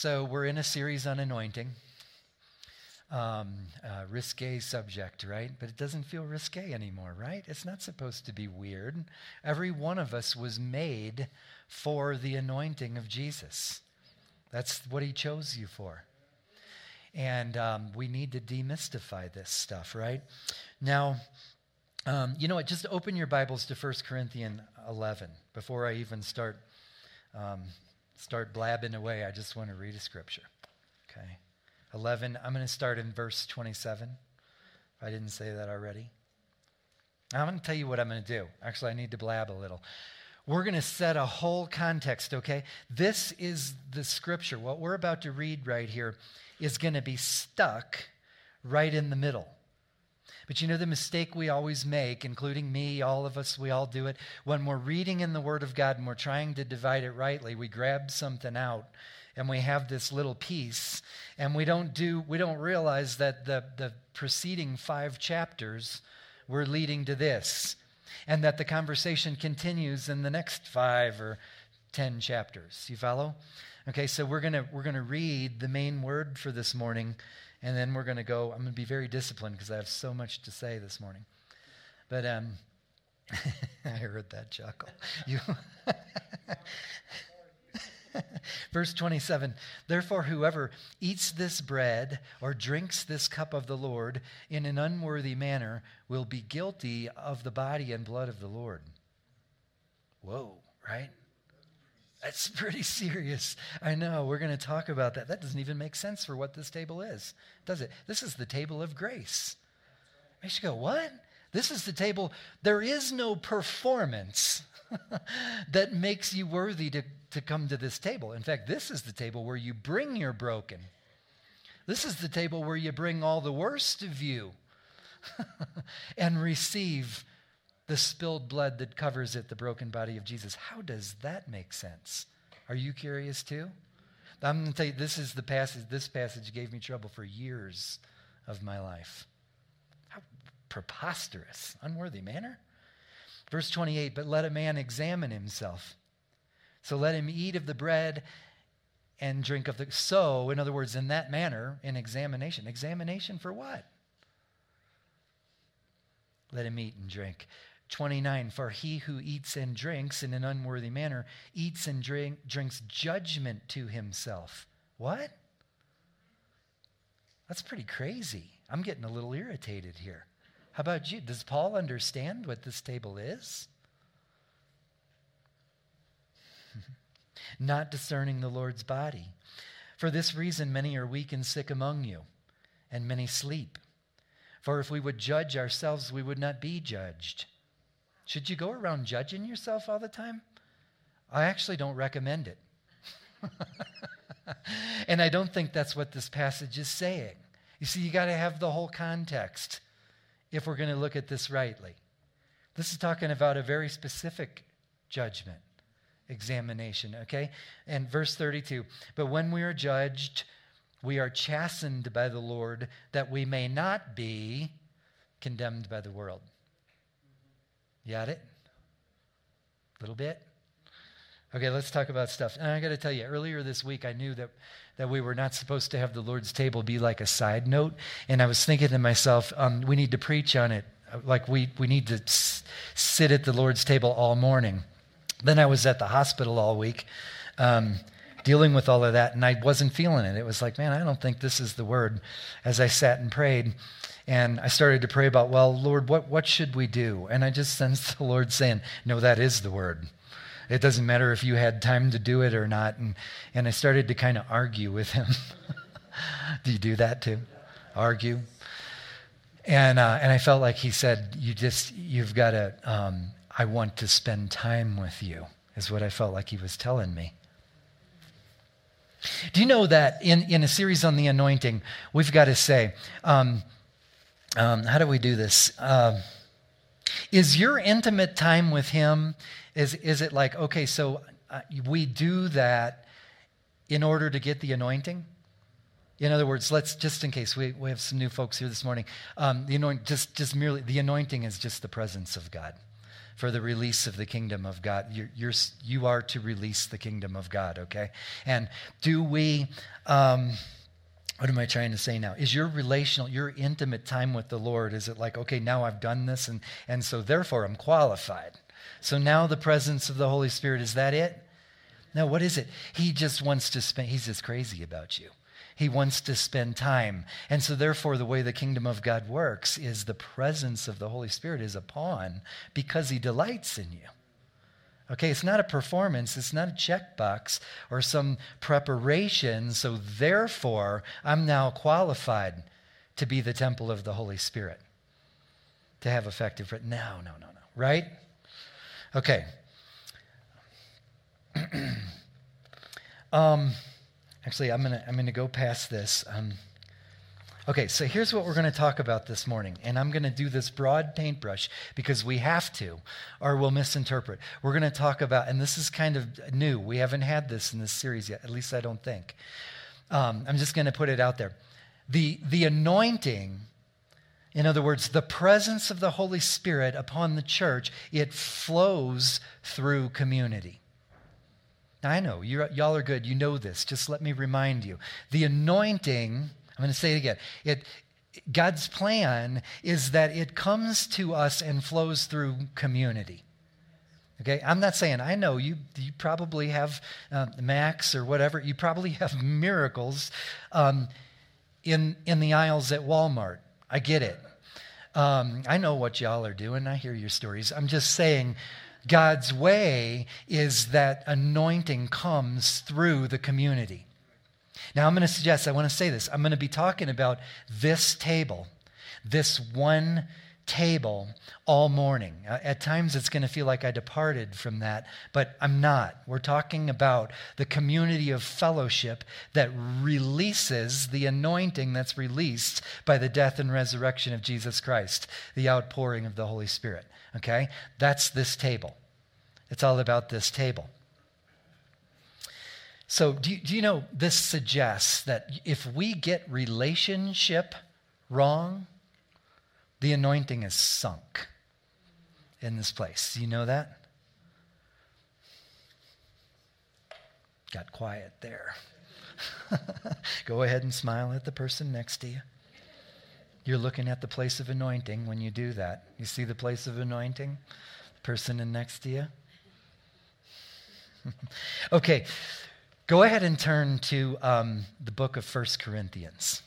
so we're in a series on anointing. Um, uh, risque subject, right? But it doesn't feel risque anymore, right? It's not supposed to be weird. Every one of us was made for the anointing of Jesus. That's what he chose you for. And um, we need to demystify this stuff, right? Now, um, you know what? Just open your Bibles to 1 Corinthians 11 before I even start um, start blabbing away. I just want to read a scripture. Okay, 11. I'm going to start in verse 27. If I didn't say that already, I'm going to tell you what I'm going to do. Actually, I need to blab a little. We're going to set a whole context. Okay, this is the scripture. What we're about to read right here is going to be stuck right in the middle. But you know the mistake we always make, including me, all of us, we all do it. When we're reading in the Word of God and we're trying to divide it rightly, we grab something out and we have this little piece and we don't do we don't realize that the, the preceding five chapters were leading to this and that the conversation continues in the next five or ten chapters you follow okay so we're gonna we're gonna read the main word for this morning and then we're going to go. I'm going to be very disciplined because I have so much to say this morning. But um, I heard that chuckle. You. Verse 27 Therefore, whoever eats this bread or drinks this cup of the Lord in an unworthy manner will be guilty of the body and blood of the Lord. Whoa, right? That's pretty serious. I know. We're going to talk about that. That doesn't even make sense for what this table is, does it? This is the table of grace. Makes you go, what? This is the table. There is no performance that makes you worthy to, to come to this table. In fact, this is the table where you bring your broken. This is the table where you bring all the worst of you and receive the spilled blood that covers it, the broken body of Jesus. How does that make sense? Are you curious too? I'm going to tell you, this is the passage, this passage gave me trouble for years of my life. How preposterous, unworthy manner. Verse 28 But let a man examine himself. So let him eat of the bread and drink of the. So, in other words, in that manner, in examination. Examination for what? Let him eat and drink. 29 For he who eats and drinks in an unworthy manner eats and drink, drinks judgment to himself. What? That's pretty crazy. I'm getting a little irritated here. How about you? Does Paul understand what this table is? Not discerning the Lord's body. For this reason, many are weak and sick among you, and many sleep. For if we would judge ourselves, we would not be judged. Should you go around judging yourself all the time? I actually don't recommend it. and I don't think that's what this passage is saying. You see, you got to have the whole context if we're going to look at this rightly. This is talking about a very specific judgment, examination, okay? And verse 32 But when we are judged, we are chastened by the Lord that we may not be condemned by the world. You got it? A little bit? Okay, let's talk about stuff. And I got to tell you, earlier this week, I knew that, that we were not supposed to have the Lord's table be like a side note. And I was thinking to myself, um, we need to preach on it. Like we, we need to s- sit at the Lord's table all morning. Then I was at the hospital all week um, dealing with all of that, and I wasn't feeling it. It was like, man, I don't think this is the word as I sat and prayed. And I started to pray about, well, Lord, what, what should we do? And I just sensed the Lord saying, no, that is the word. It doesn't matter if you had time to do it or not. And, and I started to kind of argue with him. do you do that too? Argue? And, uh, and I felt like he said, you just, you've got to, um, I want to spend time with you, is what I felt like he was telling me. Do you know that in, in a series on the anointing, we've got to say, um, um, how do we do this? Uh, is your intimate time with Him, is, is it like, okay, so uh, we do that in order to get the anointing? In other words, let's just in case we, we have some new folks here this morning, um, the anoint, just, just merely the anointing is just the presence of God. for the release of the kingdom of God. You're, you're, you are to release the kingdom of God, okay? And do we, um, what am I trying to say now? Is your relational, your intimate time with the Lord, is it like, okay, now I've done this, and, and so therefore I'm qualified? So now the presence of the Holy Spirit, is that it? No, what is it? He just wants to spend, he's just crazy about you. He wants to spend time. And so, therefore, the way the kingdom of God works is the presence of the Holy Spirit is upon because he delights in you. Okay, it's not a performance, it's not a checkbox or some preparation. So, therefore, I'm now qualified to be the temple of the Holy Spirit, to have effective. No, no, no, no. Right? Okay. um, Actually, I'm going to I'm to go past this. Um, okay, so here's what we're going to talk about this morning. And I'm going to do this broad paintbrush because we have to, or we'll misinterpret. We're going to talk about, and this is kind of new. We haven't had this in this series yet, at least I don't think. Um, I'm just going to put it out there. The, the anointing, in other words, the presence of the Holy Spirit upon the church, it flows through community. Now, I know y'all are good. You know this. Just let me remind you. The anointing, I'm going to say it again. It, God's plan is that it comes to us and flows through community. Okay, I'm not saying I know you. You probably have uh, Max or whatever. You probably have miracles um, in in the aisles at Walmart. I get it. Um, I know what y'all are doing. I hear your stories. I'm just saying God's way is that anointing comes through the community. Now, I'm going to suggest, I want to say this. I'm going to be talking about this table, this one table all morning. Uh, at times, it's going to feel like I departed from that, but I'm not. We're talking about the community of fellowship that releases the anointing that's released by the death and resurrection of Jesus Christ, the outpouring of the Holy Spirit. Okay? That's this table. It's all about this table. So, do you, do you know this suggests that if we get relationship wrong, the anointing is sunk in this place. Do you know that? Got quiet there. Go ahead and smile at the person next to you. You're looking at the place of anointing when you do that. You see the place of anointing? The person next to you? okay, go ahead and turn to um, the book of First Corinthians.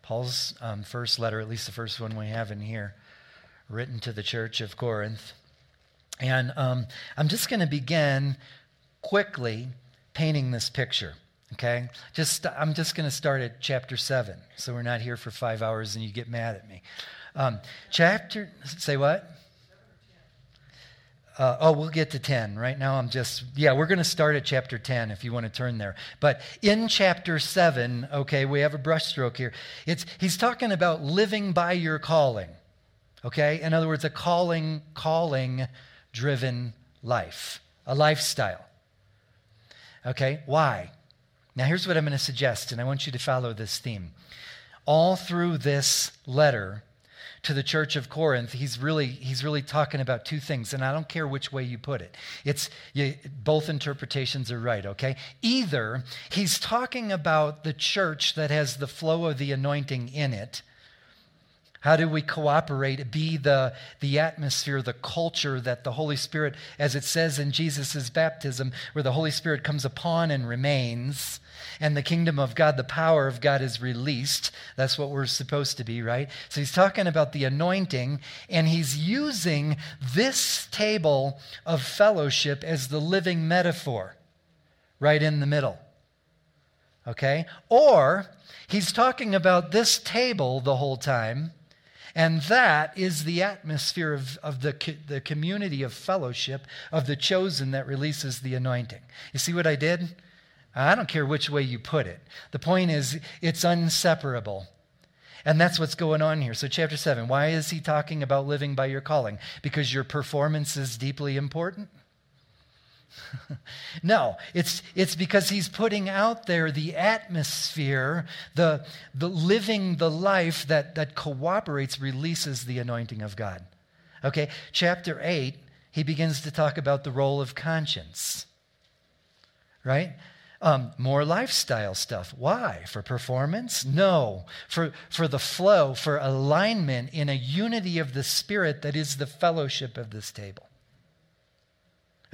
Paul's um, first letter, at least the first one we have in here, written to the church of Corinth. And um, I'm just going to begin quickly painting this picture. Okay? Just I'm just going to start at chapter 7. So we're not here for 5 hours and you get mad at me. Um, chapter say what? Uh, oh, we'll get to 10. Right now, I'm just, yeah, we're going to start at chapter 10 if you want to turn there. But in chapter 7, okay, we have a brushstroke here. It's, he's talking about living by your calling, okay? In other words, a calling, calling driven life, a lifestyle. Okay, why? Now, here's what I'm going to suggest, and I want you to follow this theme. All through this letter, to the church of Corinth, he's really, he's really talking about two things, and I don't care which way you put it. It's you, both interpretations are right, okay? Either he's talking about the church that has the flow of the anointing in it. How do we cooperate, be the, the atmosphere, the culture that the Holy Spirit, as it says in Jesus' baptism, where the Holy Spirit comes upon and remains? and the kingdom of God, the power of God is released. That's what we're supposed to be, right? So he's talking about the anointing, and he's using this table of fellowship as the living metaphor right in the middle. Okay? Or he's talking about this table the whole time. And that is the atmosphere of, of the, the community of fellowship of the chosen that releases the anointing. You see what I did? I don't care which way you put it. The point is, it's inseparable. And that's what's going on here. So, chapter 7, why is he talking about living by your calling? Because your performance is deeply important? no, it's, it's because he's putting out there the atmosphere, the, the living the life that, that cooperates, releases the anointing of God. Okay, chapter 8, he begins to talk about the role of conscience. Right? Um, more lifestyle stuff. Why? For performance? No. For, for the flow, for alignment in a unity of the Spirit that is the fellowship of this table.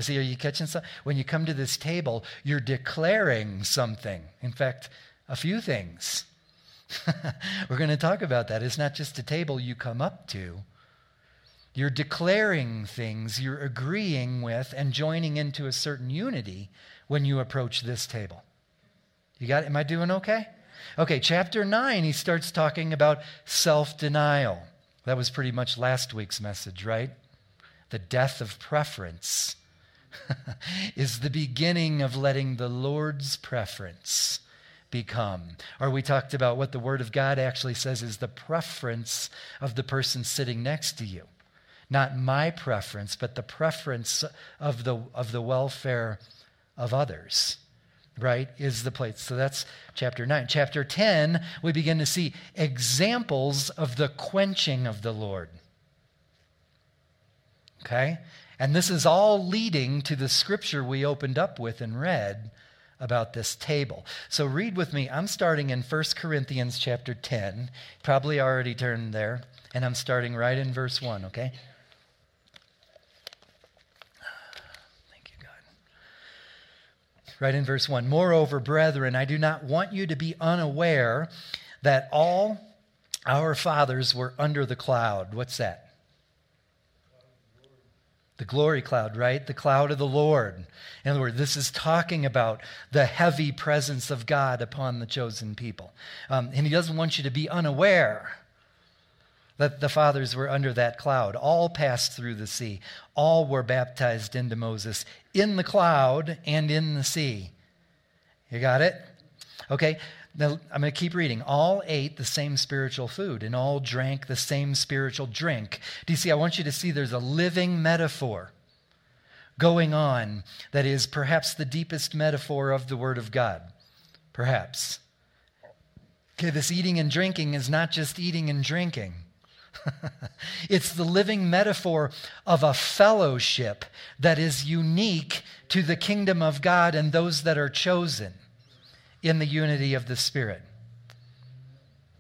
See, are you catching something? When you come to this table, you're declaring something. In fact, a few things. We're going to talk about that. It's not just a table you come up to. You're declaring things, you're agreeing with and joining into a certain unity when you approach this table. You got it? Am I doing okay? Okay, chapter 9, he starts talking about self denial. That was pretty much last week's message, right? The death of preference is the beginning of letting the Lord's preference become. Or we talked about what the Word of God actually says is the preference of the person sitting next to you. Not my preference, but the preference of the, of the welfare of others, right, is the place. So that's chapter 9. Chapter 10, we begin to see examples of the quenching of the Lord. Okay? And this is all leading to the scripture we opened up with and read about this table. So read with me. I'm starting in 1 Corinthians chapter 10. Probably already turned there. And I'm starting right in verse 1, okay? Thank you, God. Right in verse 1. Moreover, brethren, I do not want you to be unaware that all our fathers were under the cloud. What's that? The glory cloud, right? The cloud of the Lord. In other words, this is talking about the heavy presence of God upon the chosen people. Um, and he doesn't want you to be unaware that the fathers were under that cloud. All passed through the sea. All were baptized into Moses in the cloud and in the sea. You got it? Okay. Now, I'm going to keep reading. All ate the same spiritual food and all drank the same spiritual drink. Do you see? I want you to see there's a living metaphor going on that is perhaps the deepest metaphor of the Word of God. Perhaps. Okay, this eating and drinking is not just eating and drinking. it's the living metaphor of a fellowship that is unique to the kingdom of God and those that are chosen in the unity of the Spirit.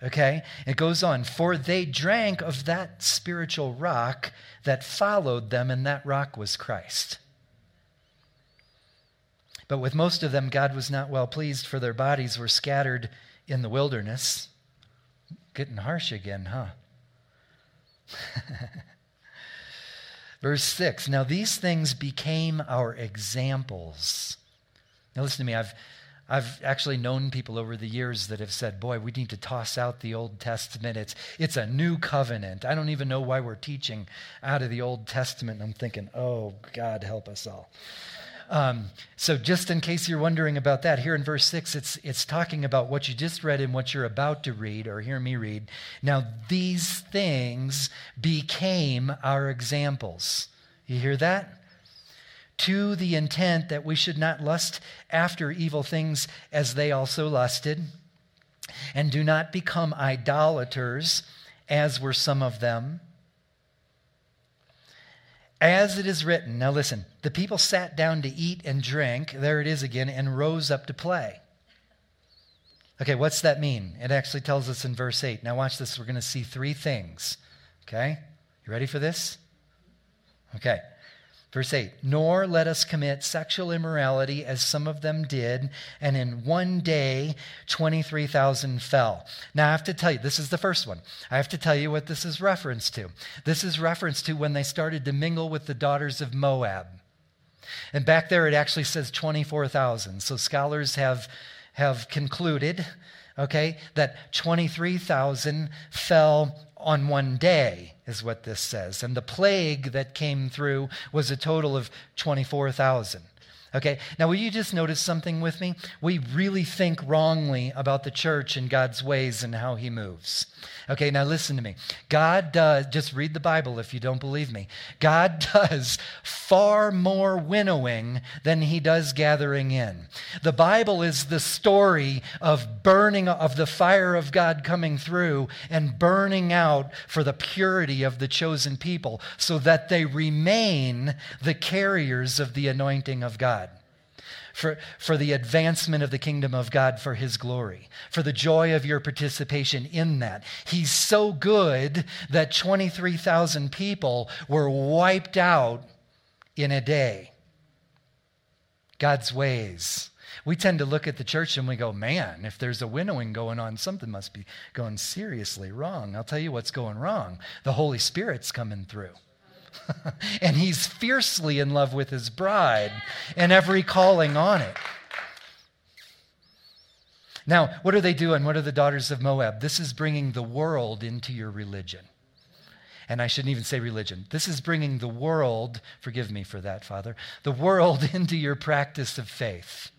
Okay? It goes on, for they drank of that spiritual rock that followed them, and that rock was Christ. But with most of them, God was not well pleased, for their bodies were scattered in the wilderness. Getting harsh again, huh? Verse 6 Now these things became our examples. Now listen to me. I've, I've actually known people over the years that have said, Boy, we need to toss out the Old Testament. It's, it's a new covenant. I don't even know why we're teaching out of the Old Testament. I'm thinking, Oh, God, help us all. Um, so, just in case you're wondering about that, here in verse 6, it's, it's talking about what you just read and what you're about to read or hear me read. Now, these things became our examples. You hear that? To the intent that we should not lust after evil things as they also lusted, and do not become idolaters as were some of them. As it is written, now listen, the people sat down to eat and drink, there it is again, and rose up to play. Okay, what's that mean? It actually tells us in verse 8. Now, watch this. We're going to see three things. Okay? You ready for this? Okay. Verse 8, nor let us commit sexual immorality as some of them did, and in one day 23,000 fell. Now I have to tell you, this is the first one. I have to tell you what this is reference to. This is reference to when they started to mingle with the daughters of Moab. And back there it actually says 24,000. So scholars have, have concluded, okay, that 23,000 fell on one day, is what this says. And the plague that came through was a total of 24,000. Okay, now will you just notice something with me? We really think wrongly about the church and God's ways and how He moves. Okay, now listen to me. God does, just read the Bible if you don't believe me. God does far more winnowing than He does gathering in. The Bible is the story of burning, of the fire of God coming through and burning out for the purity of the chosen people so that they remain the carriers of the anointing of God for, for the advancement of the kingdom of God for his glory, for the joy of your participation in that. He's so good that 23,000 people were wiped out in a day. God's ways. We tend to look at the church and we go, man, if there's a winnowing going on, something must be going seriously wrong. I'll tell you what's going wrong. The Holy Spirit's coming through. and he's fiercely in love with his bride and every calling on it. Now, what are they doing? What are the daughters of Moab? This is bringing the world into your religion. And I shouldn't even say religion. This is bringing the world, forgive me for that, Father, the world into your practice of faith.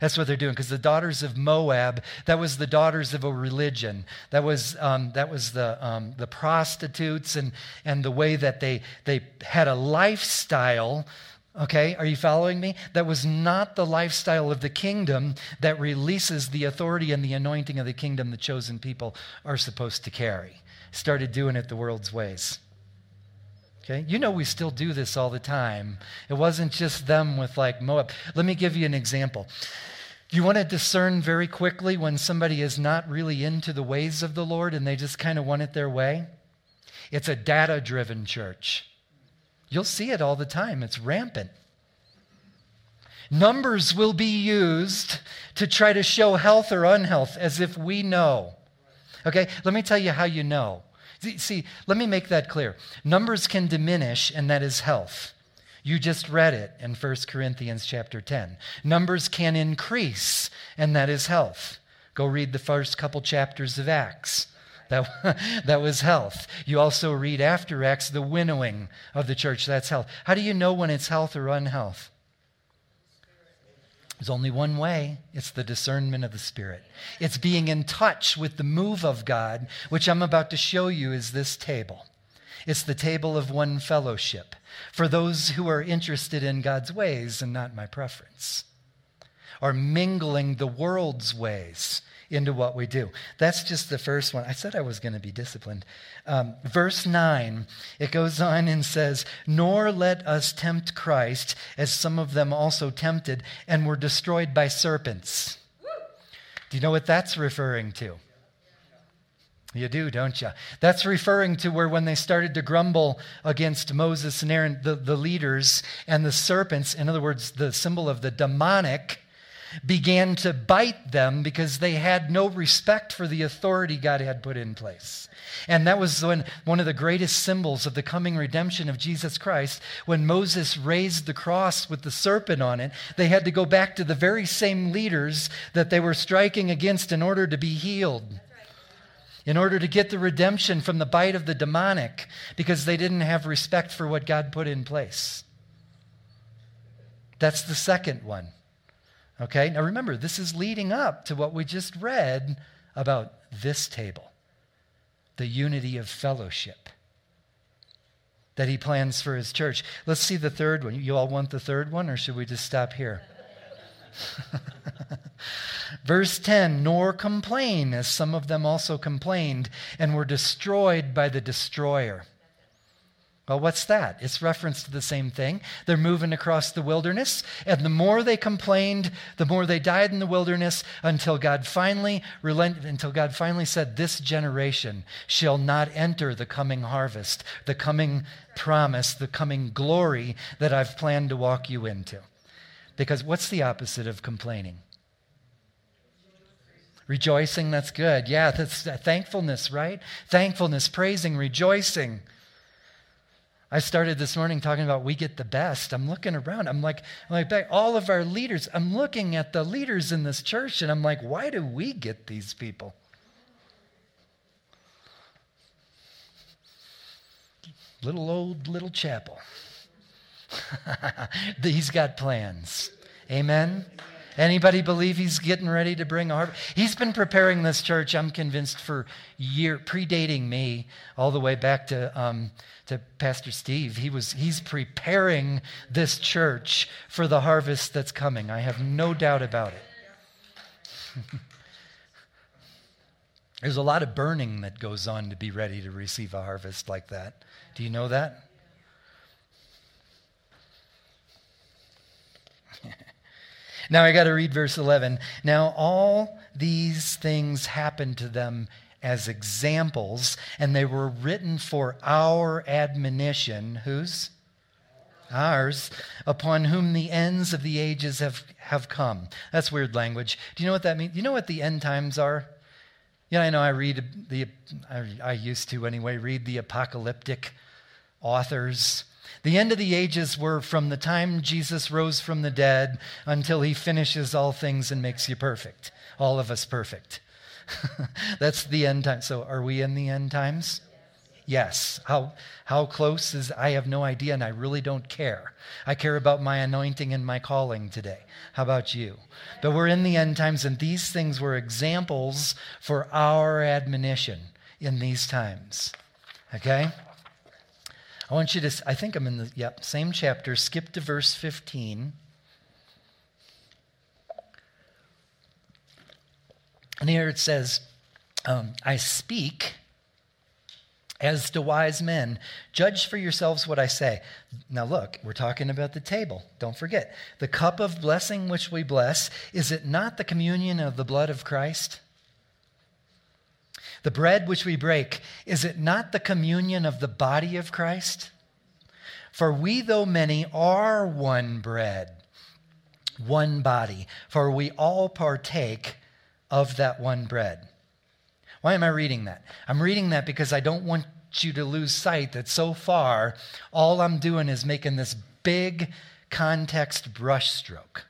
That's what they're doing because the daughters of Moab, that was the daughters of a religion. That was, um, that was the, um, the prostitutes and, and the way that they, they had a lifestyle. Okay, are you following me? That was not the lifestyle of the kingdom that releases the authority and the anointing of the kingdom the chosen people are supposed to carry. Started doing it the world's ways. Okay? You know, we still do this all the time. It wasn't just them with like Moab. Let me give you an example. You want to discern very quickly when somebody is not really into the ways of the Lord and they just kind of want it their way? It's a data driven church. You'll see it all the time, it's rampant. Numbers will be used to try to show health or unhealth as if we know. Okay, let me tell you how you know. See, let me make that clear. Numbers can diminish, and that is health. You just read it in 1 Corinthians chapter 10. Numbers can increase, and that is health. Go read the first couple chapters of Acts. That, that was health. You also read after Acts the winnowing of the church. That's health. How do you know when it's health or unhealth? There's only one way it's the discernment of the Spirit. It's being in touch with the move of God, which I'm about to show you is this table. It's the table of one fellowship for those who are interested in God's ways and not my preference, or mingling the world's ways into what we do. That's just the first one. I said I was going to be disciplined. Um, verse 9, it goes on and says, Nor let us tempt Christ, as some of them also tempted, and were destroyed by serpents. Do you know what that's referring to? You do, don't you? That's referring to where when they started to grumble against Moses and Aaron, the, the leaders and the serpents, in other words, the symbol of the demonic, began to bite them because they had no respect for the authority God had put in place. And that was when, one of the greatest symbols of the coming redemption of Jesus Christ. When Moses raised the cross with the serpent on it, they had to go back to the very same leaders that they were striking against in order to be healed. In order to get the redemption from the bite of the demonic, because they didn't have respect for what God put in place. That's the second one. Okay, now remember, this is leading up to what we just read about this table the unity of fellowship that he plans for his church. Let's see the third one. You all want the third one, or should we just stop here? Verse 10 Nor complain, as some of them also complained, and were destroyed by the destroyer. Well, what's that? It's reference to the same thing. They're moving across the wilderness, and the more they complained, the more they died in the wilderness until God finally relented, until God finally said, This generation shall not enter the coming harvest, the coming promise, the coming glory that I've planned to walk you into. Because what's the opposite of complaining? Rejoicing, that's good. Yeah, that's thankfulness, right? Thankfulness, praising, rejoicing. I started this morning talking about we get the best. I'm looking around. I'm like, I'm like all of our leaders. I'm looking at the leaders in this church and I'm like, why do we get these people? Little old little chapel. He's got plans. Amen. Anybody believe he's getting ready to bring a harvest? He's been preparing this church, I'm convinced, for year predating me, all the way back to um, to Pastor Steve. He was he's preparing this church for the harvest that's coming. I have no doubt about it. There's a lot of burning that goes on to be ready to receive a harvest like that. Do you know that? now I got to read verse 11. Now all these things happened to them as examples, and they were written for our admonition. Whose? Ours, upon whom the ends of the ages have, have come. That's weird language. Do you know what that means? You know what the end times are? Yeah, I know I read the, I, I used to anyway, read the apocalyptic authors. The end of the ages were from the time Jesus rose from the dead until he finishes all things and makes you perfect, all of us perfect. That's the end time. So, are we in the end times? Yes. How, how close is, I have no idea, and I really don't care. I care about my anointing and my calling today. How about you? But we're in the end times, and these things were examples for our admonition in these times. Okay? I want you to, I think I'm in the, yep, same chapter. Skip to verse 15. And here it says, um, I speak as to wise men. Judge for yourselves what I say. Now, look, we're talking about the table. Don't forget. The cup of blessing which we bless, is it not the communion of the blood of Christ? The bread which we break, is it not the communion of the body of Christ? For we, though many, are one bread, one body, for we all partake of that one bread. Why am I reading that? I'm reading that because I don't want you to lose sight that so far, all I'm doing is making this big context brushstroke.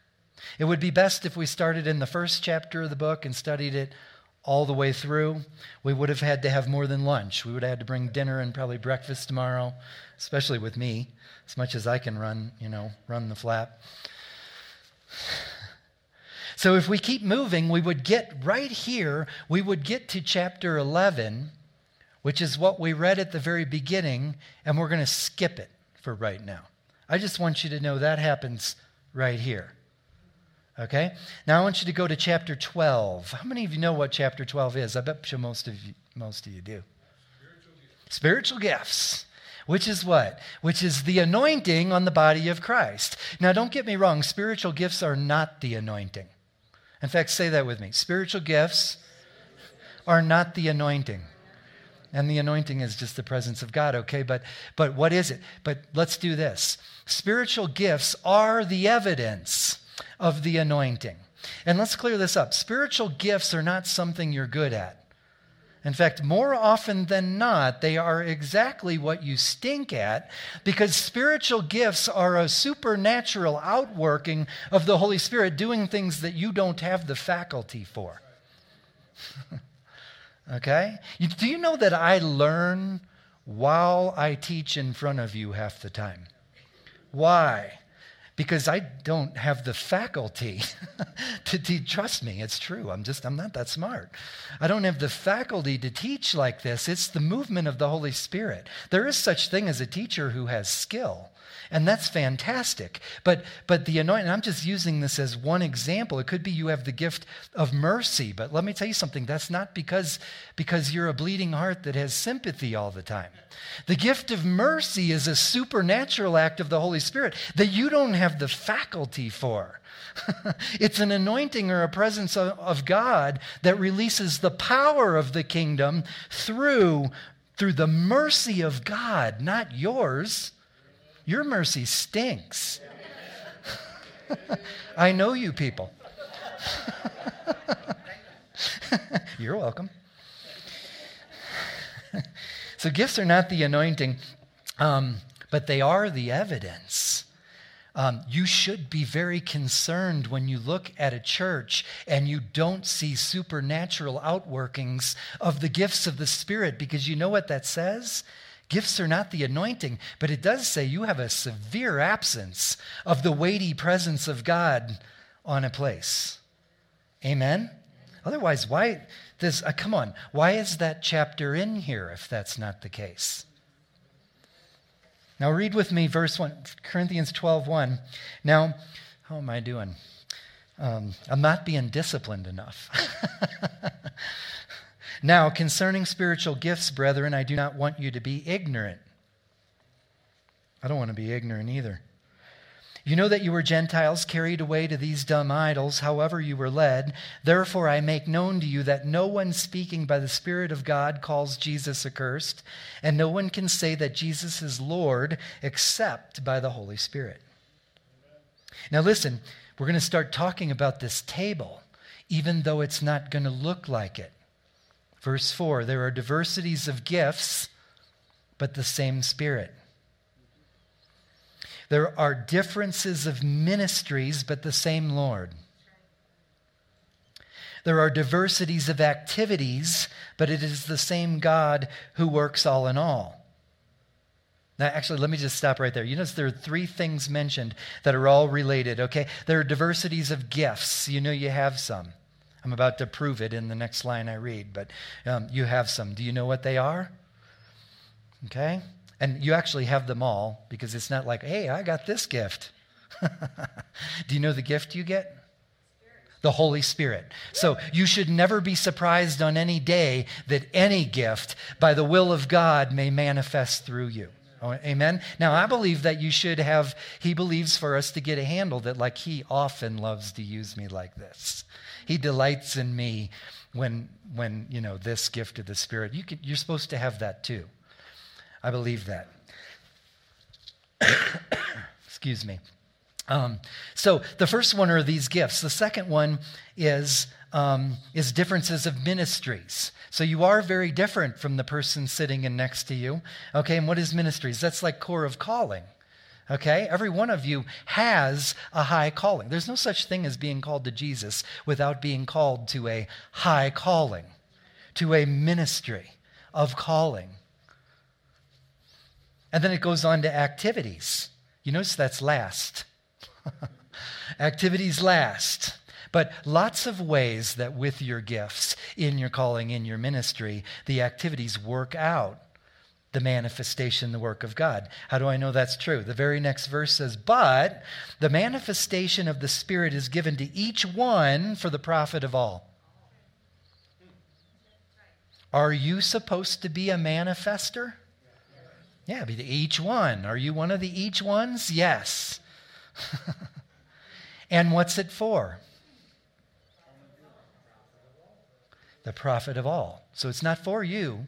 It would be best if we started in the first chapter of the book and studied it all the way through. We would have had to have more than lunch. We would have had to bring dinner and probably breakfast tomorrow, especially with me, as much as I can run, you know, run the flap. So if we keep moving, we would get right here, we would get to chapter 11, which is what we read at the very beginning, and we're going to skip it for right now. I just want you to know that happens right here. Okay? Now I want you to go to chapter 12. How many of you know what chapter 12 is? I bet you most of you, most of you do. Spiritual gifts. Spiritual gifts. Which is what? Which is the anointing on the body of Christ. Now, don't get me wrong, spiritual gifts are not the anointing. In fact, say that with me. Spiritual gifts are not the anointing. And the anointing is just the presence of God, okay? But but what is it? But let's do this. Spiritual gifts are the evidence of the anointing. And let's clear this up. Spiritual gifts are not something you're good at. In fact, more often than not, they are exactly what you stink at because spiritual gifts are a supernatural outworking of the Holy Spirit doing things that you don't have the faculty for. okay? do you know that I learn while I teach in front of you half the time? Why? Because I don't have the faculty to, to trust me. It's true. I'm just, I'm not that smart. I don't have the faculty to teach like this. It's the movement of the Holy Spirit. There is such thing as a teacher who has skill. And that's fantastic. But but the anointing, I'm just using this as one example. It could be you have the gift of mercy, but let me tell you something. That's not because because you're a bleeding heart that has sympathy all the time. The gift of mercy is a supernatural act of the Holy Spirit that you don't have the faculty for. it's an anointing or a presence of, of God that releases the power of the kingdom through through the mercy of God, not yours. Your mercy stinks. I know you people. You're welcome. so, gifts are not the anointing, um, but they are the evidence. Um, you should be very concerned when you look at a church and you don't see supernatural outworkings of the gifts of the Spirit because you know what that says? Gifts are not the anointing, but it does say you have a severe absence of the weighty presence of God on a place. Amen? Otherwise, why does, uh, come on, why is that chapter in here if that's not the case? Now read with me verse 1, Corinthians 12 1. Now, how am I doing? Um, I'm not being disciplined enough. now, concerning spiritual gifts, brethren, I do not want you to be ignorant. I don't want to be ignorant either. You know that you were Gentiles carried away to these dumb idols, however you were led. Therefore, I make known to you that no one speaking by the Spirit of God calls Jesus accursed, and no one can say that Jesus is Lord except by the Holy Spirit. Now, listen, we're going to start talking about this table, even though it's not going to look like it. Verse 4 there are diversities of gifts, but the same Spirit. There are differences of ministries, but the same Lord. There are diversities of activities, but it is the same God who works all in all. Now, actually, let me just stop right there. You notice there are three things mentioned that are all related, okay? There are diversities of gifts. You know you have some. I'm about to prove it in the next line I read, but um, you have some. Do you know what they are? Okay? And you actually have them all because it's not like, hey, I got this gift. Do you know the gift you get? The Holy Spirit. So you should never be surprised on any day that any gift by the will of God may manifest through you. Oh, amen. Now, I believe that you should have, he believes for us to get a handle that, like, he often loves to use me like this. He delights in me when, when you know, this gift of the Spirit. You can, you're supposed to have that too. I believe that. Excuse me. Um, so the first one are these gifts. The second one is um, is differences of ministries. So you are very different from the person sitting in next to you. Okay, and what is ministries? That's like core of calling. Okay, every one of you has a high calling. There's no such thing as being called to Jesus without being called to a high calling, to a ministry of calling. And then it goes on to activities. You notice that's last. activities last. But lots of ways that with your gifts, in your calling, in your ministry, the activities work out the manifestation, the work of God. How do I know that's true? The very next verse says, But the manifestation of the Spirit is given to each one for the profit of all. Are you supposed to be a manifester? Yeah, be the each one. Are you one of the each ones? Yes. and what's it for? The profit of all. So it's not for you.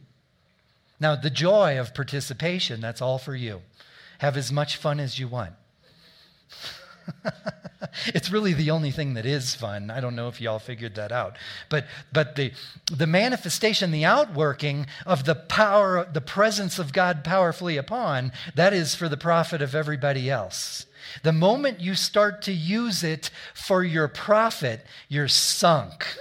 Now, the joy of participation, that's all for you. Have as much fun as you want. it's really the only thing that is fun. I don't know if y'all figured that out. But, but the, the manifestation, the outworking of the power, the presence of God powerfully upon, that is for the profit of everybody else. The moment you start to use it for your profit, you're sunk.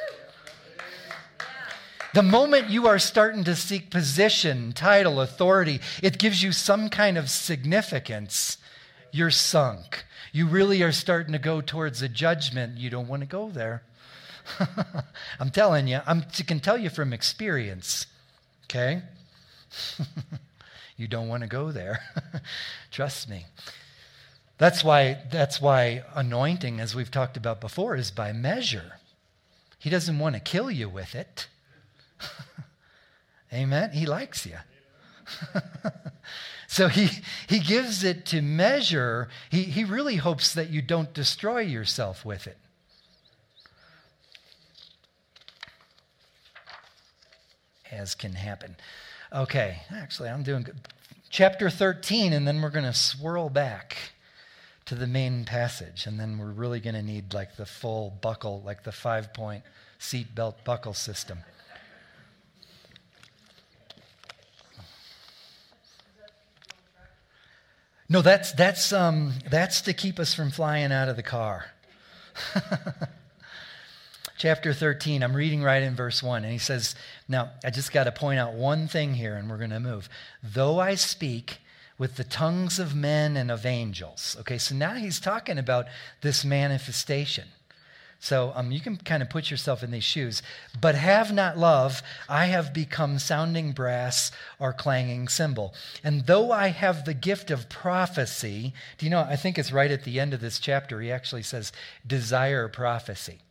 The moment you are starting to seek position, title, authority, it gives you some kind of significance, you're sunk you really are starting to go towards a judgment. You don't want to go there. I'm telling you, I'm, I can tell you from experience, okay? you don't want to go there. Trust me. That's why, that's why anointing, as we've talked about before, is by measure. He doesn't want to kill you with it. Amen? He likes you. So he, he gives it to measure. He, he really hopes that you don't destroy yourself with it. As can happen. Okay, actually, I'm doing good. Chapter 13, and then we're going to swirl back to the main passage, and then we're really going to need like the full buckle, like the five point seatbelt buckle system. No, that's, that's, um, that's to keep us from flying out of the car. chapter 13, I'm reading right in verse 1, and he says, Now, I just got to point out one thing here, and we're going to move. Though I speak with the tongues of men and of angels. Okay, so now he's talking about this manifestation. So um, you can kind of put yourself in these shoes. But have not love, I have become sounding brass or clanging cymbal. And though I have the gift of prophecy, do you know, I think it's right at the end of this chapter, he actually says, desire prophecy.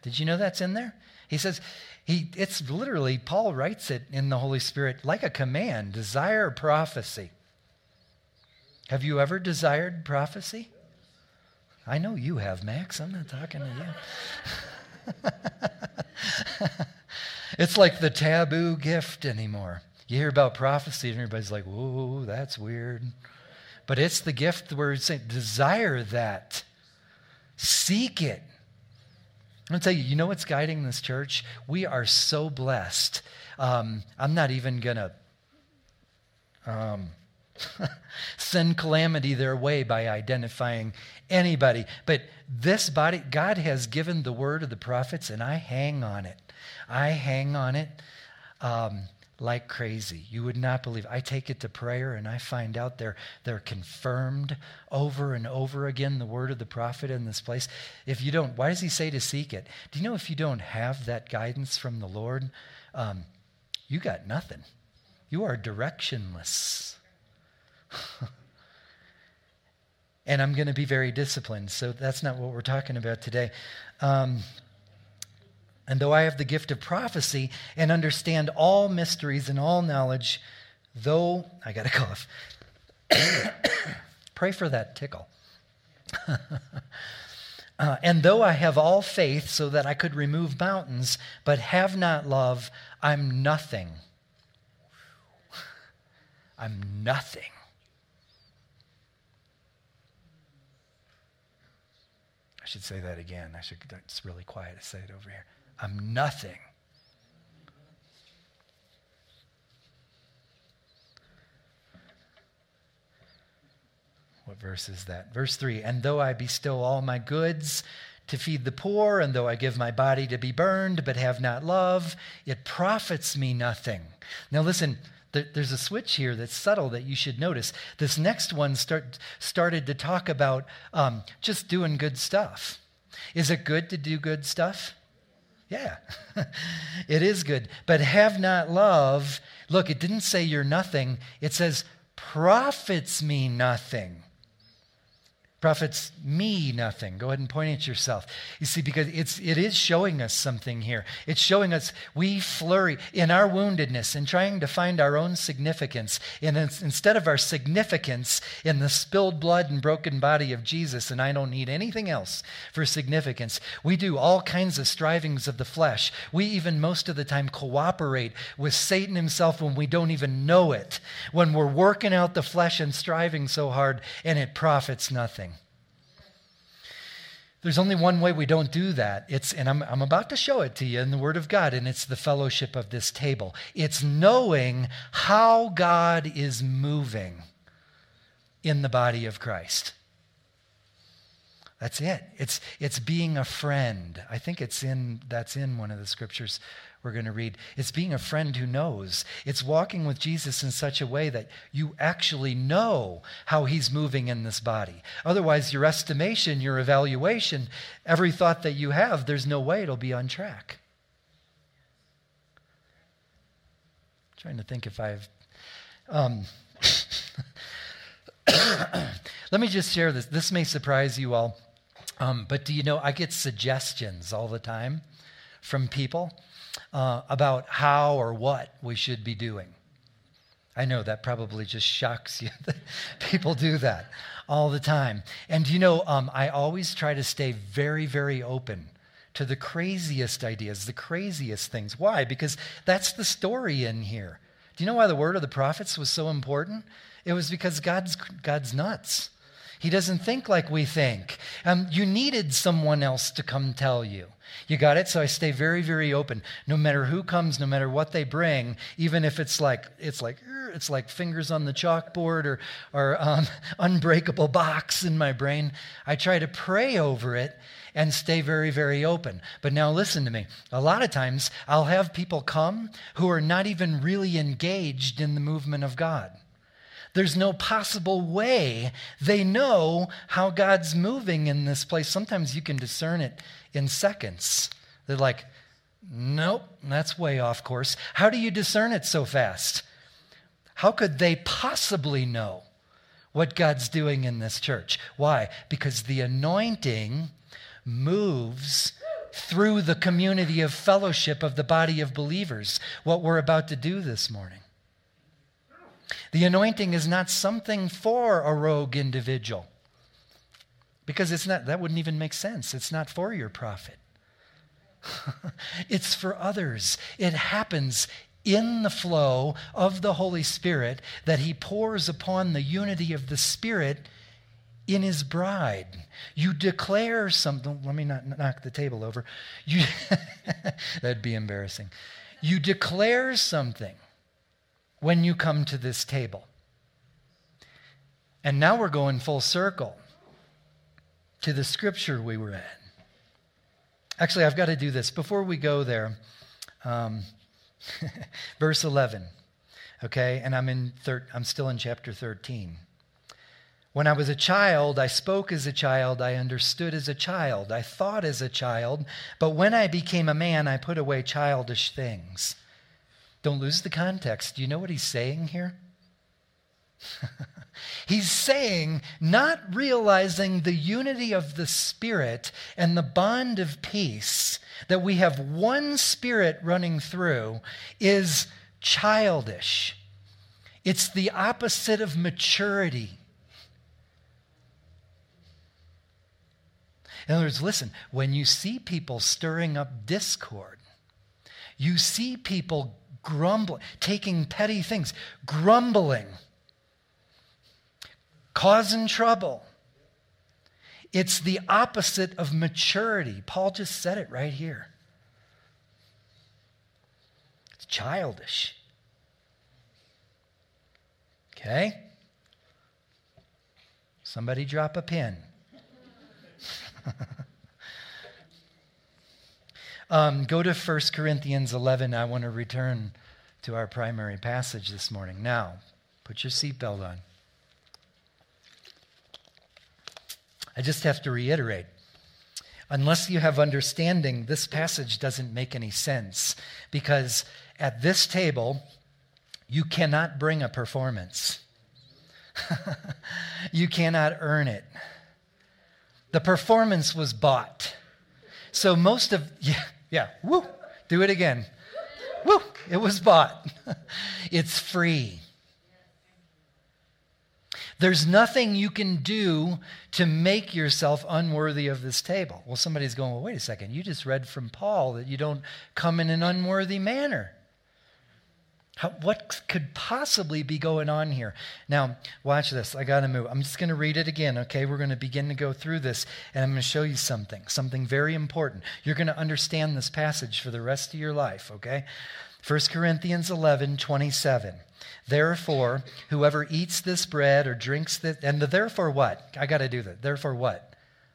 Did you know that's in there? He says, he, it's literally, Paul writes it in the Holy Spirit like a command desire prophecy. Have you ever desired prophecy? I know you have, Max. I'm not talking to you. it's like the taboo gift anymore. You hear about prophecy, and everybody's like, whoa, that's weird. But it's the gift where it's saying, desire that, seek it. I'm going to tell you, you know what's guiding this church? We are so blessed. Um, I'm not even going to. Um, send calamity their way by identifying anybody. But this body, God has given the word of the prophets, and I hang on it. I hang on it um, like crazy. You would not believe. I take it to prayer, and I find out they're, they're confirmed over and over again, the word of the prophet in this place. If you don't, why does he say to seek it? Do you know if you don't have that guidance from the Lord, um, you got nothing. You are directionless. and I'm going to be very disciplined. So that's not what we're talking about today. Um, and though I have the gift of prophecy and understand all mysteries and all knowledge, though I got a cough, pray for that tickle. uh, and though I have all faith so that I could remove mountains, but have not love, I'm nothing. I'm nothing. Should say that again. I should, it's really quiet to say it over here. I'm nothing. What verse is that? Verse 3 And though I bestow all my goods to feed the poor, and though I give my body to be burned, but have not love, it profits me nothing. Now, listen, there's a switch here that's subtle that you should notice. This next one start, started to talk about um, just doing good stuff. Is it good to do good stuff? Yeah, it is good. But have not love. Look, it didn't say you're nothing, it says profits me nothing profits me nothing. Go ahead and point at yourself. You see, because it's, it is showing us something here. It's showing us we flurry in our woundedness in trying to find our own significance. And instead of our significance in the spilled blood and broken body of Jesus, and I don't need anything else for significance, we do all kinds of strivings of the flesh. We even most of the time cooperate with Satan himself when we don't even know it, when we're working out the flesh and striving so hard, and it profits nothing. There's only one way we don't do that. It's, and I'm, I'm about to show it to you in the Word of God, and it's the fellowship of this table. It's knowing how God is moving in the body of Christ. That's it. It's, it's being a friend. I think it's in, that's in one of the scriptures we're going to read. It's being a friend who knows. It's walking with Jesus in such a way that you actually know how he's moving in this body. Otherwise, your estimation, your evaluation, every thought that you have, there's no way it'll be on track. I'm trying to think if I've. Um, let me just share this. This may surprise you all. Um, but do you know, I get suggestions all the time from people uh, about how or what we should be doing. I know that probably just shocks you people do that all the time. And you know, um, I always try to stay very, very open to the craziest ideas, the craziest things. Why? Because that's the story in here. Do you know why the word of the prophets was so important? It was because God's, God's nuts. He doesn't think like we think. Um, you needed someone else to come tell you. You got it? So I stay very, very open. No matter who comes, no matter what they bring, even if it's like it's like it's like fingers on the chalkboard or or um, unbreakable box in my brain. I try to pray over it and stay very, very open. But now listen to me. A lot of times I'll have people come who are not even really engaged in the movement of God. There's no possible way they know how God's moving in this place. Sometimes you can discern it in seconds. They're like, nope, that's way off course. How do you discern it so fast? How could they possibly know what God's doing in this church? Why? Because the anointing moves through the community of fellowship of the body of believers, what we're about to do this morning. The anointing is not something for a rogue individual. Because it's not, that wouldn't even make sense. It's not for your profit. it's for others. It happens in the flow of the Holy Spirit that He pours upon the unity of the Spirit in His bride. You declare something. Let me not knock the table over. You, that'd be embarrassing. You declare something when you come to this table. And now we're going full circle to the scripture we were in. Actually, I've got to do this. Before we go there, um, verse 11, okay? And I'm, in thir- I'm still in chapter 13. When I was a child, I spoke as a child, I understood as a child, I thought as a child, but when I became a man, I put away childish things. Don't lose the context. Do you know what he's saying here? he's saying, not realizing the unity of the Spirit and the bond of peace, that we have one Spirit running through, is childish. It's the opposite of maturity. In other words, listen, when you see people stirring up discord, you see people grumbling, taking petty things, grumbling, causing trouble. It's the opposite of maturity. Paul just said it right here. It's childish. Okay? Somebody drop a pin. Um, go to 1 Corinthians 11. I want to return to our primary passage this morning. Now, put your seatbelt on. I just have to reiterate unless you have understanding, this passage doesn't make any sense because at this table, you cannot bring a performance. you cannot earn it. The performance was bought. So most of, yeah, yeah, woo. Do it again. Woo. It was bought. it's free. There's nothing you can do to make yourself unworthy of this table. Well, somebody's going, well, wait a second. You just read from Paul that you don't come in an unworthy manner. How, what could possibly be going on here? Now, watch this. I got to move. I'm just going to read it again, okay? We're going to begin to go through this, and I'm going to show you something, something very important. You're going to understand this passage for the rest of your life, okay? 1 Corinthians 11, 27. Therefore, whoever eats this bread or drinks this, and the therefore what? I got to do that. Therefore what?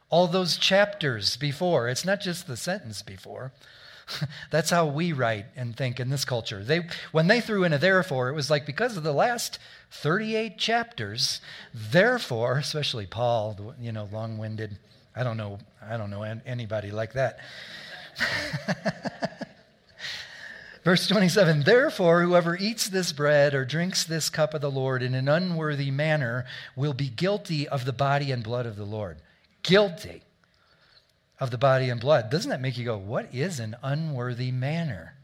All those chapters before. It's not just the sentence before. That's how we write and think in this culture. They, when they threw in a therefore, it was like because of the last 38 chapters, therefore, especially Paul, you know, long-winded. I don't know. I don't know anybody like that. Verse 27 Therefore, whoever eats this bread or drinks this cup of the Lord in an unworthy manner will be guilty of the body and blood of the Lord. Guilty of the body and blood. Doesn't that make you go, what is an unworthy manner?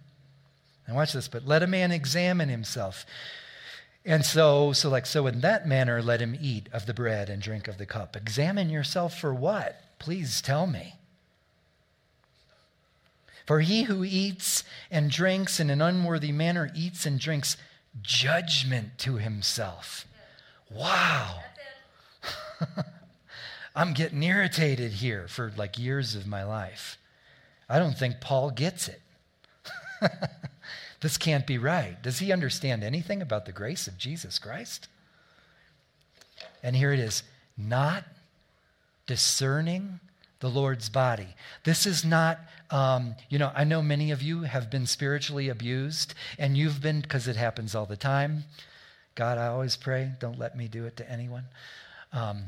And watch this, but let a man examine himself. And so, so like, so in that manner, let him eat of the bread and drink of the cup. Examine yourself for what? Please tell me. For he who eats and drinks in an unworthy manner eats and drinks judgment to himself. Wow. I'm getting irritated here for like years of my life. I don't think Paul gets it. this can't be right. Does he understand anything about the grace of Jesus Christ? And here it is not discerning the Lord's body. This is not, um, you know, I know many of you have been spiritually abused, and you've been, because it happens all the time. God, I always pray, don't let me do it to anyone. Um,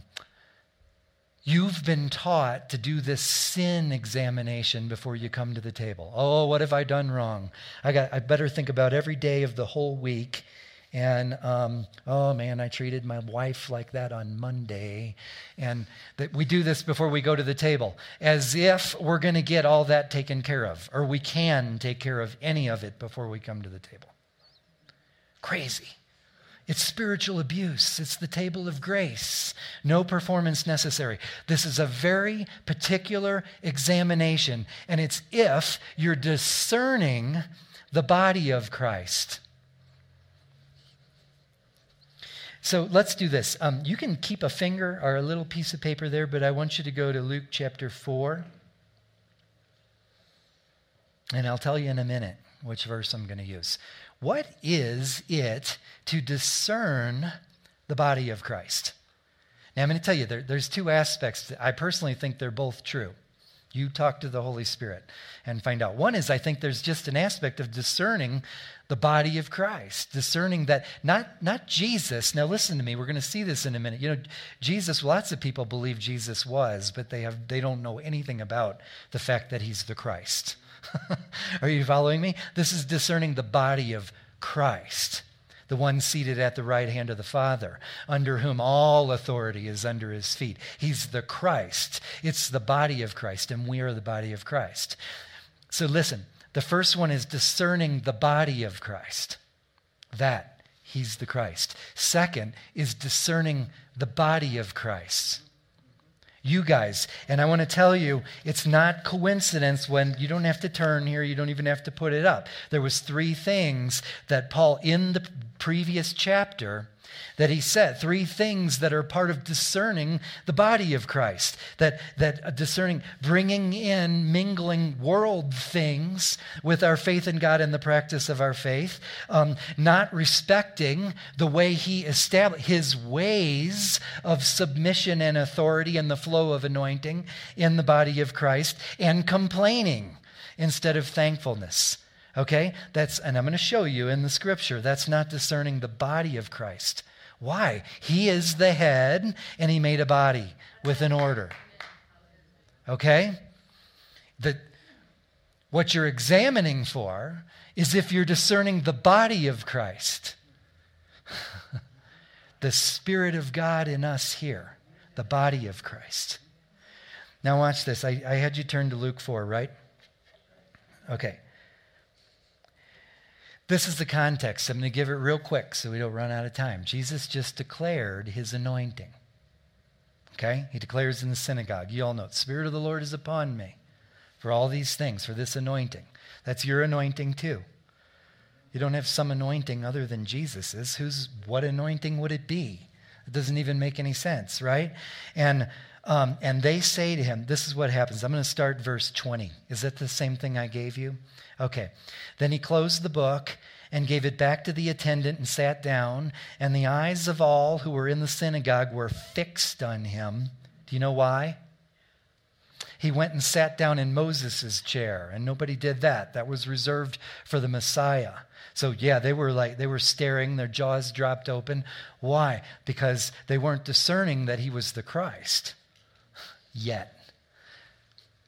You've been taught to do this sin examination before you come to the table. Oh, what have I done wrong? I got. I better think about every day of the whole week. And um, oh man, I treated my wife like that on Monday. And that we do this before we go to the table, as if we're going to get all that taken care of, or we can take care of any of it before we come to the table. Crazy. It's spiritual abuse. It's the table of grace. No performance necessary. This is a very particular examination, and it's if you're discerning the body of Christ. So let's do this. Um, you can keep a finger or a little piece of paper there, but I want you to go to Luke chapter 4. And I'll tell you in a minute which verse I'm going to use. What is it to discern the body of Christ? Now, I'm going to tell you, there, there's two aspects. I personally think they're both true. You talk to the Holy Spirit and find out. One is, I think there's just an aspect of discerning the body of Christ, discerning that not, not Jesus. Now, listen to me. We're going to see this in a minute. You know, Jesus, lots of people believe Jesus was, but they, have, they don't know anything about the fact that he's the Christ. Are you following me? This is discerning the body of Christ, the one seated at the right hand of the Father, under whom all authority is under his feet. He's the Christ. It's the body of Christ, and we are the body of Christ. So listen, the first one is discerning the body of Christ. That he's the Christ. Second is discerning the body of Christ you guys. And I want to tell you, it's not coincidence when you don't have to turn here, you don't even have to put it up. There was three things that Paul in the previous chapter that he said three things that are part of discerning the body of Christ that that uh, discerning bringing in mingling world things with our faith in God and the practice of our faith um, not respecting the way he established his ways of submission and authority and the flow of anointing in the body of Christ and complaining instead of thankfulness Okay? That's and I'm going to show you in the scripture that's not discerning the body of Christ. Why? He is the head and he made a body with an order. Okay? That what you're examining for is if you're discerning the body of Christ. the Spirit of God in us here, the body of Christ. Now, watch this. I, I had you turn to Luke 4, right? Okay. This is the context. I'm going to give it real quick so we don't run out of time. Jesus just declared his anointing. Okay? He declares in the synagogue. You all know, the Spirit of the Lord is upon me for all these things, for this anointing. That's your anointing too. You don't have some anointing other than Jesus's. Whose what anointing would it be? It doesn't even make any sense, right? And um, and they say to him, This is what happens. I'm going to start verse 20. Is that the same thing I gave you? Okay. Then he closed the book and gave it back to the attendant and sat down. And the eyes of all who were in the synagogue were fixed on him. Do you know why? He went and sat down in Moses' chair, and nobody did that. That was reserved for the Messiah. So yeah, they were like they were staring, their jaws dropped open. Why? Because they weren't discerning that he was the Christ yet.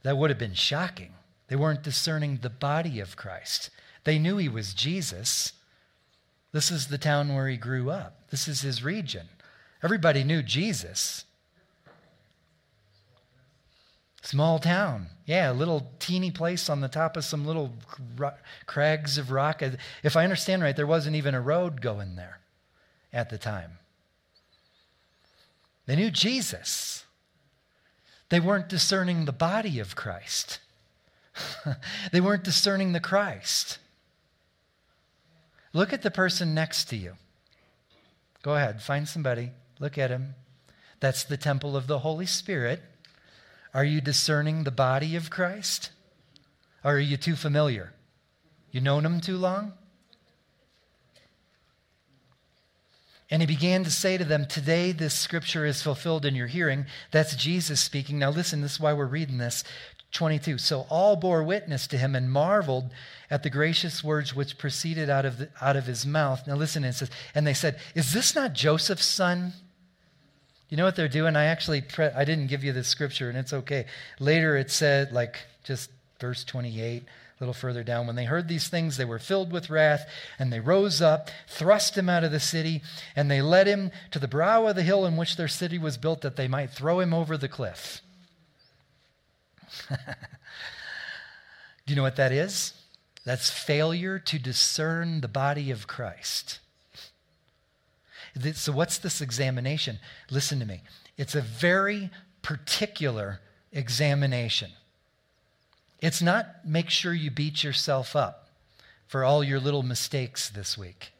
That would have been shocking. They weren't discerning the body of Christ. They knew he was Jesus. This is the town where he grew up, this is his region. Everybody knew Jesus. Small town. Yeah, a little teeny place on the top of some little crags of rock. If I understand right, there wasn't even a road going there at the time. They knew Jesus. They weren't discerning the body of Christ. they weren't discerning the Christ. Look at the person next to you. Go ahead, find somebody, look at him. That's the temple of the Holy Spirit. Are you discerning the body of Christ? Or are you too familiar? You known him too long? And he began to say to them, Today this scripture is fulfilled in your hearing. That's Jesus speaking. Now listen, this is why we're reading this. 22. So all bore witness to him and marveled at the gracious words which proceeded out of, the, out of his mouth. Now listen, it says, and they said, Is this not Joseph's son? You know what they're doing? I actually, pre- I didn't give you the scripture, and it's okay. Later it said, like just verse 28, a little further down, when they heard these things, they were filled with wrath, and they rose up, thrust him out of the city, and they led him to the brow of the hill in which their city was built, that they might throw him over the cliff. Do you know what that is? That's failure to discern the body of Christ. So, what's this examination? Listen to me. It's a very particular examination. It's not make sure you beat yourself up for all your little mistakes this week.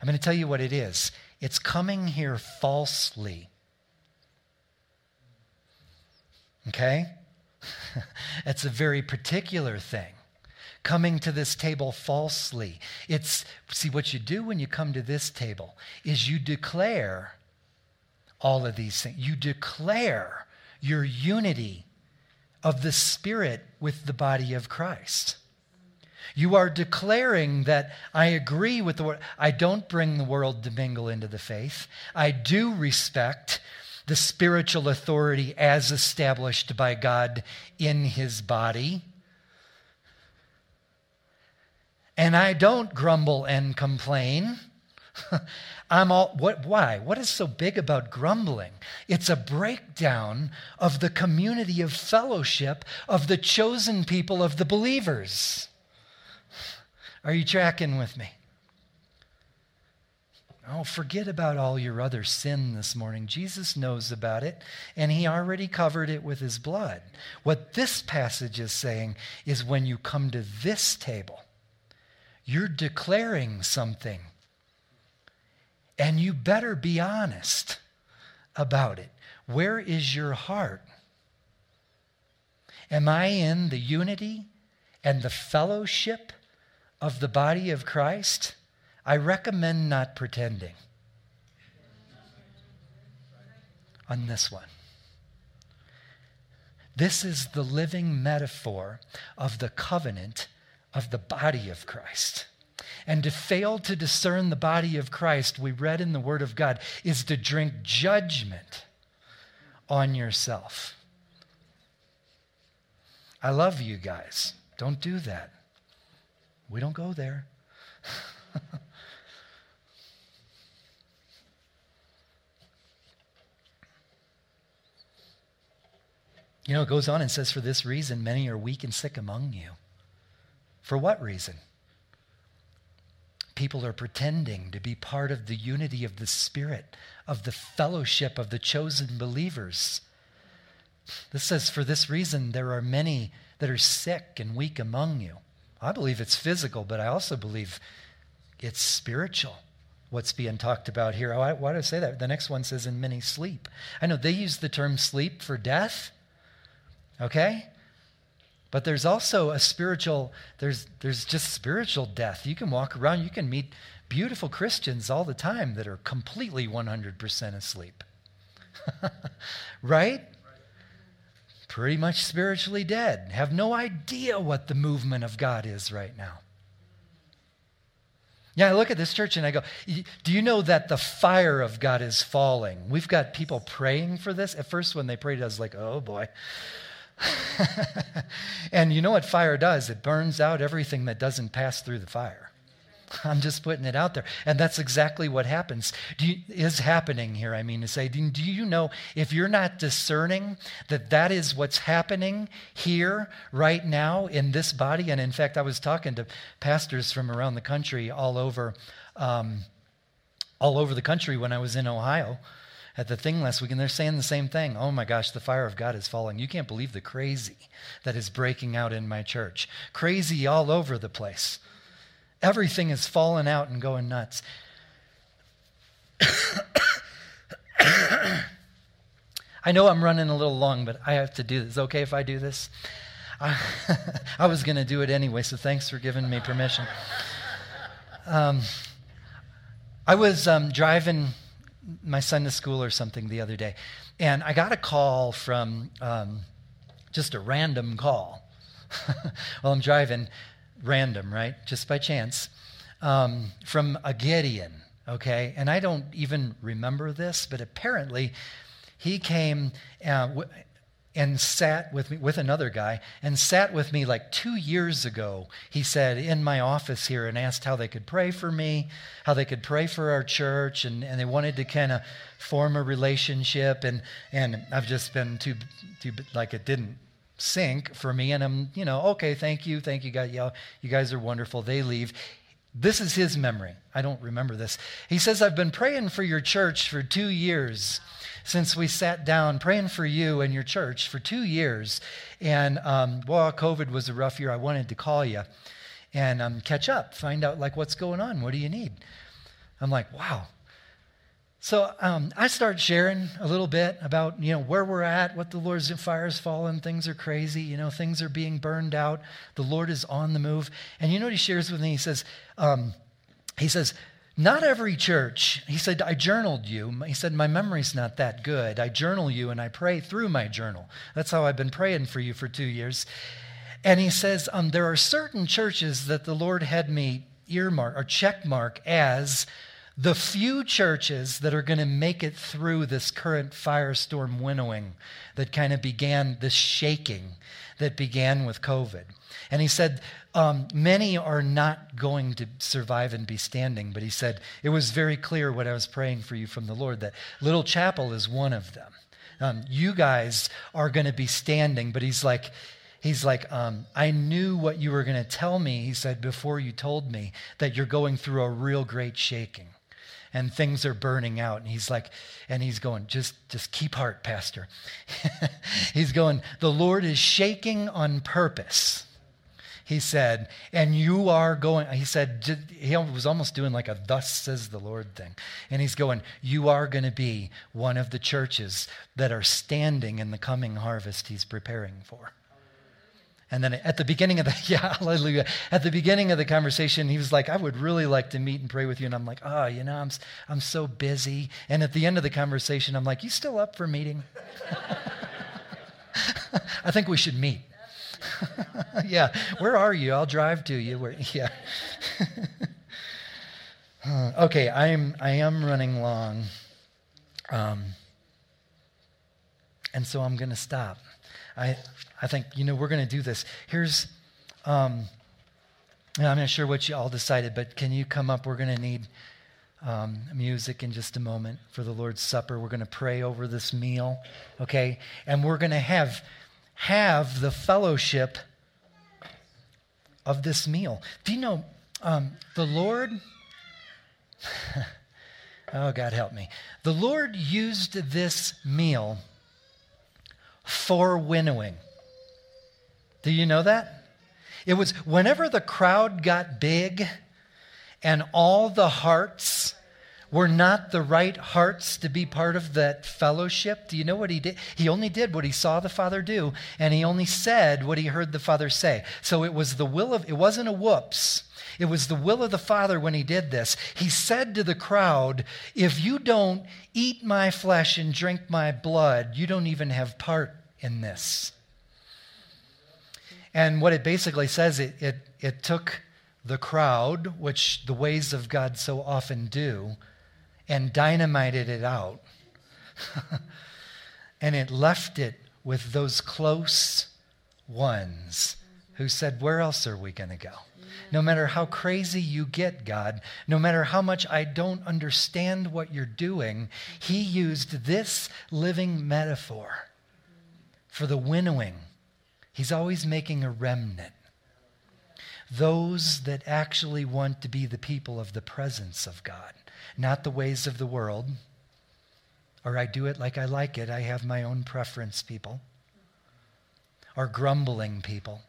I'm going to tell you what it is it's coming here falsely. Okay? it's a very particular thing. Coming to this table falsely. It's, see, what you do when you come to this table is you declare all of these things. You declare your unity of the Spirit with the body of Christ. You are declaring that I agree with the word. I don't bring the world to mingle into the faith. I do respect the spiritual authority as established by God in his body. And I don't grumble and complain. I'm all what why? What is so big about grumbling? It's a breakdown of the community of fellowship of the chosen people of the believers. Are you tracking with me? Oh, forget about all your other sin this morning. Jesus knows about it, and he already covered it with his blood. What this passage is saying is when you come to this table, you're declaring something, and you better be honest about it. Where is your heart? Am I in the unity and the fellowship of the body of Christ? I recommend not pretending on this one. This is the living metaphor of the covenant of the body of Christ. And to fail to discern the body of Christ, we read in the Word of God, is to drink judgment on yourself. I love you guys. Don't do that. We don't go there. You know, it goes on and says, For this reason, many are weak and sick among you. For what reason? People are pretending to be part of the unity of the Spirit, of the fellowship of the chosen believers. This says, For this reason, there are many that are sick and weak among you. I believe it's physical, but I also believe it's spiritual what's being talked about here. Oh, why, why do I say that? The next one says, in many sleep. I know they use the term sleep for death. Okay? But there's also a spiritual, there's, there's just spiritual death. You can walk around, you can meet beautiful Christians all the time that are completely 100% asleep. right? Pretty much spiritually dead, have no idea what the movement of God is right now. Yeah, I look at this church and I go, Do you know that the fire of God is falling? We've got people praying for this. At first, when they prayed, I was like, Oh boy. and you know what fire does? It burns out everything that doesn't pass through the fire. I'm just putting it out there. And that's exactly what happens, you, is happening here. I mean, to say, do, you know if you're not discerning that that is what's happening here right now in this body? And in fact, I was talking to pastors from around the country, all over, um, all over the country when I was in Ohio at the thing last week, and they're saying the same thing. Oh my gosh, the fire of God is falling. You can't believe the crazy that is breaking out in my church. Crazy all over the place. Everything is falling out and going nuts. I know I'm running a little long, but I have to do this. okay if I do this? I, I was going to do it anyway, so thanks for giving me permission. Um, I was um, driving my son to school or something the other day, and I got a call from um, just a random call while I'm driving, random, right? Just by chance, um, from a Gideon, okay? And I don't even remember this, but apparently he came uh, w- and sat with me with another guy and sat with me like two years ago he said in my office here and asked how they could pray for me how they could pray for our church and, and they wanted to kind of form a relationship and and i've just been too too like it didn't sink for me and i'm you know okay thank you thank you guys you guys are wonderful they leave. This is his memory. I don't remember this. He says i've been praying for your church for two years since we sat down praying for you and your church for two years. And um, well, COVID was a rough year. I wanted to call you and um, catch up, find out like what's going on. What do you need? I'm like, wow. So um, I start sharing a little bit about you know where we're at, what the Lord's fire's fallen, things are crazy, you know things are being burned out. The Lord is on the move, and you know what he shares with me? He says, um, he says, not every church, he said, I journaled you. He said, My memory's not that good. I journal you and I pray through my journal. That's how I've been praying for you for two years. And he says, um, There are certain churches that the Lord had me earmark or check mark as the few churches that are going to make it through this current firestorm winnowing that kind of began this shaking that began with COVID. And he said, um, Many are not going to survive and be standing, but he said, It was very clear what I was praying for you from the Lord that Little Chapel is one of them. Um, you guys are going to be standing, but he's like, He's like, um, I knew what you were going to tell me, he said, before you told me that you're going through a real great shaking and things are burning out. And he's like, and he's going, just, just keep heart, Pastor. he's going, the Lord is shaking on purpose he said, and you are going, he said, he was almost doing like a thus says the Lord thing. And he's going, you are going to be one of the churches that are standing in the coming harvest he's preparing for. And then at the beginning of the, yeah, hallelujah. At the beginning of the conversation, he was like, I would really like to meet and pray with you. And I'm like, oh, you know, I'm, I'm so busy. And at the end of the conversation, I'm like, you still up for meeting? I think we should meet. yeah, where are you? I'll drive to you. Where, yeah. okay, I am I am running long, um, and so I'm going to stop. I I think you know we're going to do this. Here's. Um, I'm not sure what you all decided, but can you come up? We're going to need um, music in just a moment for the Lord's Supper. We're going to pray over this meal, okay? And we're going to have have the fellowship of this meal. Do you know um, the Lord? oh, God help me. The Lord used this meal for winnowing. Do you know that? It was whenever the crowd got big and all the hearts were not the right hearts to be part of that fellowship. Do you know what he did? He only did what he saw the Father do, and he only said what he heard the Father say. So it was the will of, it wasn't a whoops. It was the will of the Father when he did this. He said to the crowd, If you don't eat my flesh and drink my blood, you don't even have part in this. And what it basically says, it, it, it took the crowd, which the ways of God so often do, and dynamited it out. and it left it with those close ones who said, Where else are we going to go? No matter how crazy you get, God, no matter how much I don't understand what you're doing, He used this living metaphor for the winnowing. He's always making a remnant. Those that actually want to be the people of the presence of God not the ways of the world, or I do it like I like it. I have my own preference, people, or grumbling people,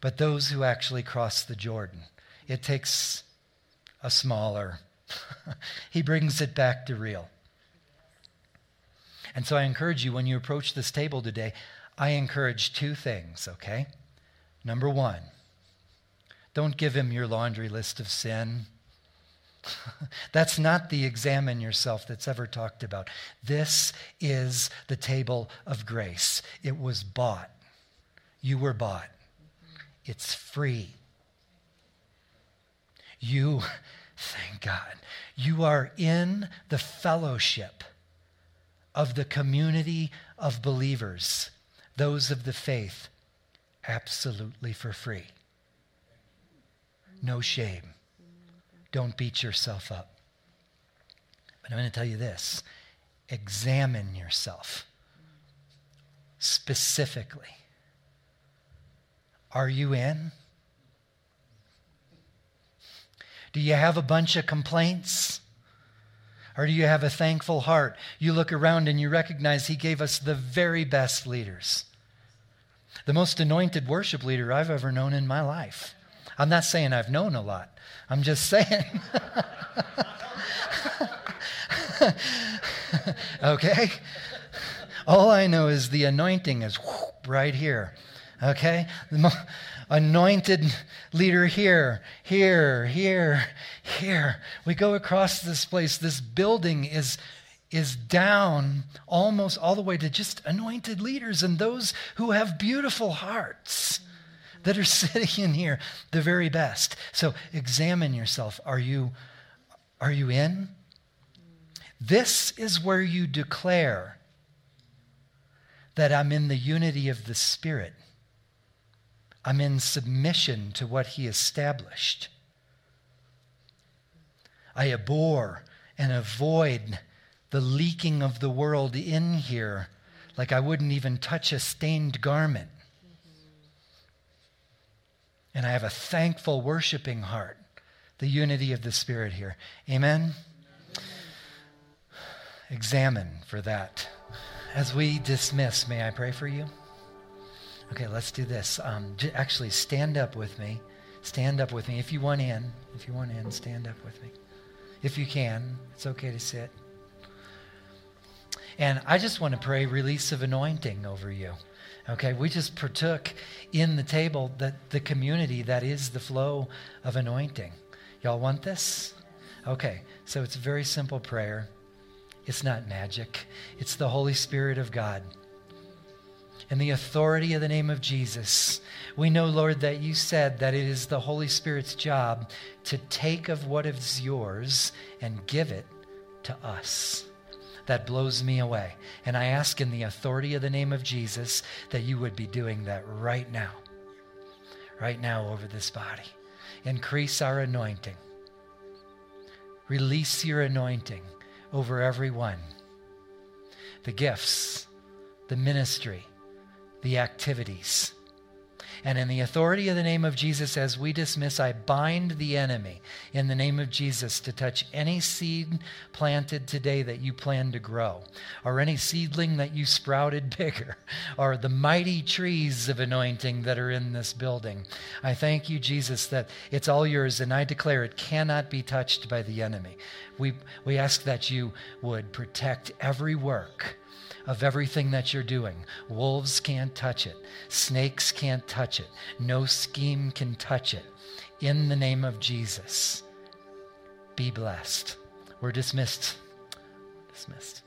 but those who actually cross the Jordan. It takes a smaller, he brings it back to real. And so I encourage you when you approach this table today, I encourage two things, okay? Number one, don't give him your laundry list of sin. that's not the examine yourself that's ever talked about. This is the table of grace. It was bought. You were bought. It's free. You, thank God, you are in the fellowship of the community of believers, those of the faith, absolutely for free. No shame. Don't beat yourself up. But I'm going to tell you this examine yourself specifically. Are you in? Do you have a bunch of complaints? Or do you have a thankful heart? You look around and you recognize He gave us the very best leaders. The most anointed worship leader I've ever known in my life. I'm not saying I've known a lot, I'm just saying. okay? All I know is the anointing is right here. Okay? The anointed leader here, here, here, here. We go across this place. This building is, is down almost all the way to just anointed leaders and those who have beautiful hearts that are sitting in here, the very best. So examine yourself. Are you, are you in? This is where you declare that I'm in the unity of the Spirit. I'm in submission to what He established. I abhor and avoid the leaking of the world in here like I wouldn't even touch a stained garment. And I have a thankful, worshiping heart. The unity of the Spirit here. Amen? Examine for that. As we dismiss, may I pray for you? Okay, let's do this. Um, j- actually, stand up with me. Stand up with me. If you want in, if you want in, stand up with me. If you can, it's okay to sit. And I just want to pray release of anointing over you. Okay, we just partook in the table that the community that is the flow of anointing. Y'all want this? Okay, so it's a very simple prayer. It's not magic. It's the Holy Spirit of God in the authority of the name of Jesus. We know, Lord, that you said that it is the Holy Spirit's job to take of what is yours and give it to us. That blows me away. And I ask in the authority of the name of Jesus that you would be doing that right now, right now over this body. Increase our anointing. Release your anointing over everyone. The gifts, the ministry, the activities. And in the authority of the name of Jesus, as we dismiss, I bind the enemy in the name of Jesus to touch any seed planted today that you plan to grow, or any seedling that you sprouted bigger, or the mighty trees of anointing that are in this building. I thank you, Jesus, that it's all yours, and I declare it cannot be touched by the enemy. We, we ask that you would protect every work of everything that you're doing. Wolves can't touch it, snakes can't touch it, no scheme can touch it. In the name of Jesus, be blessed. We're dismissed. Dismissed.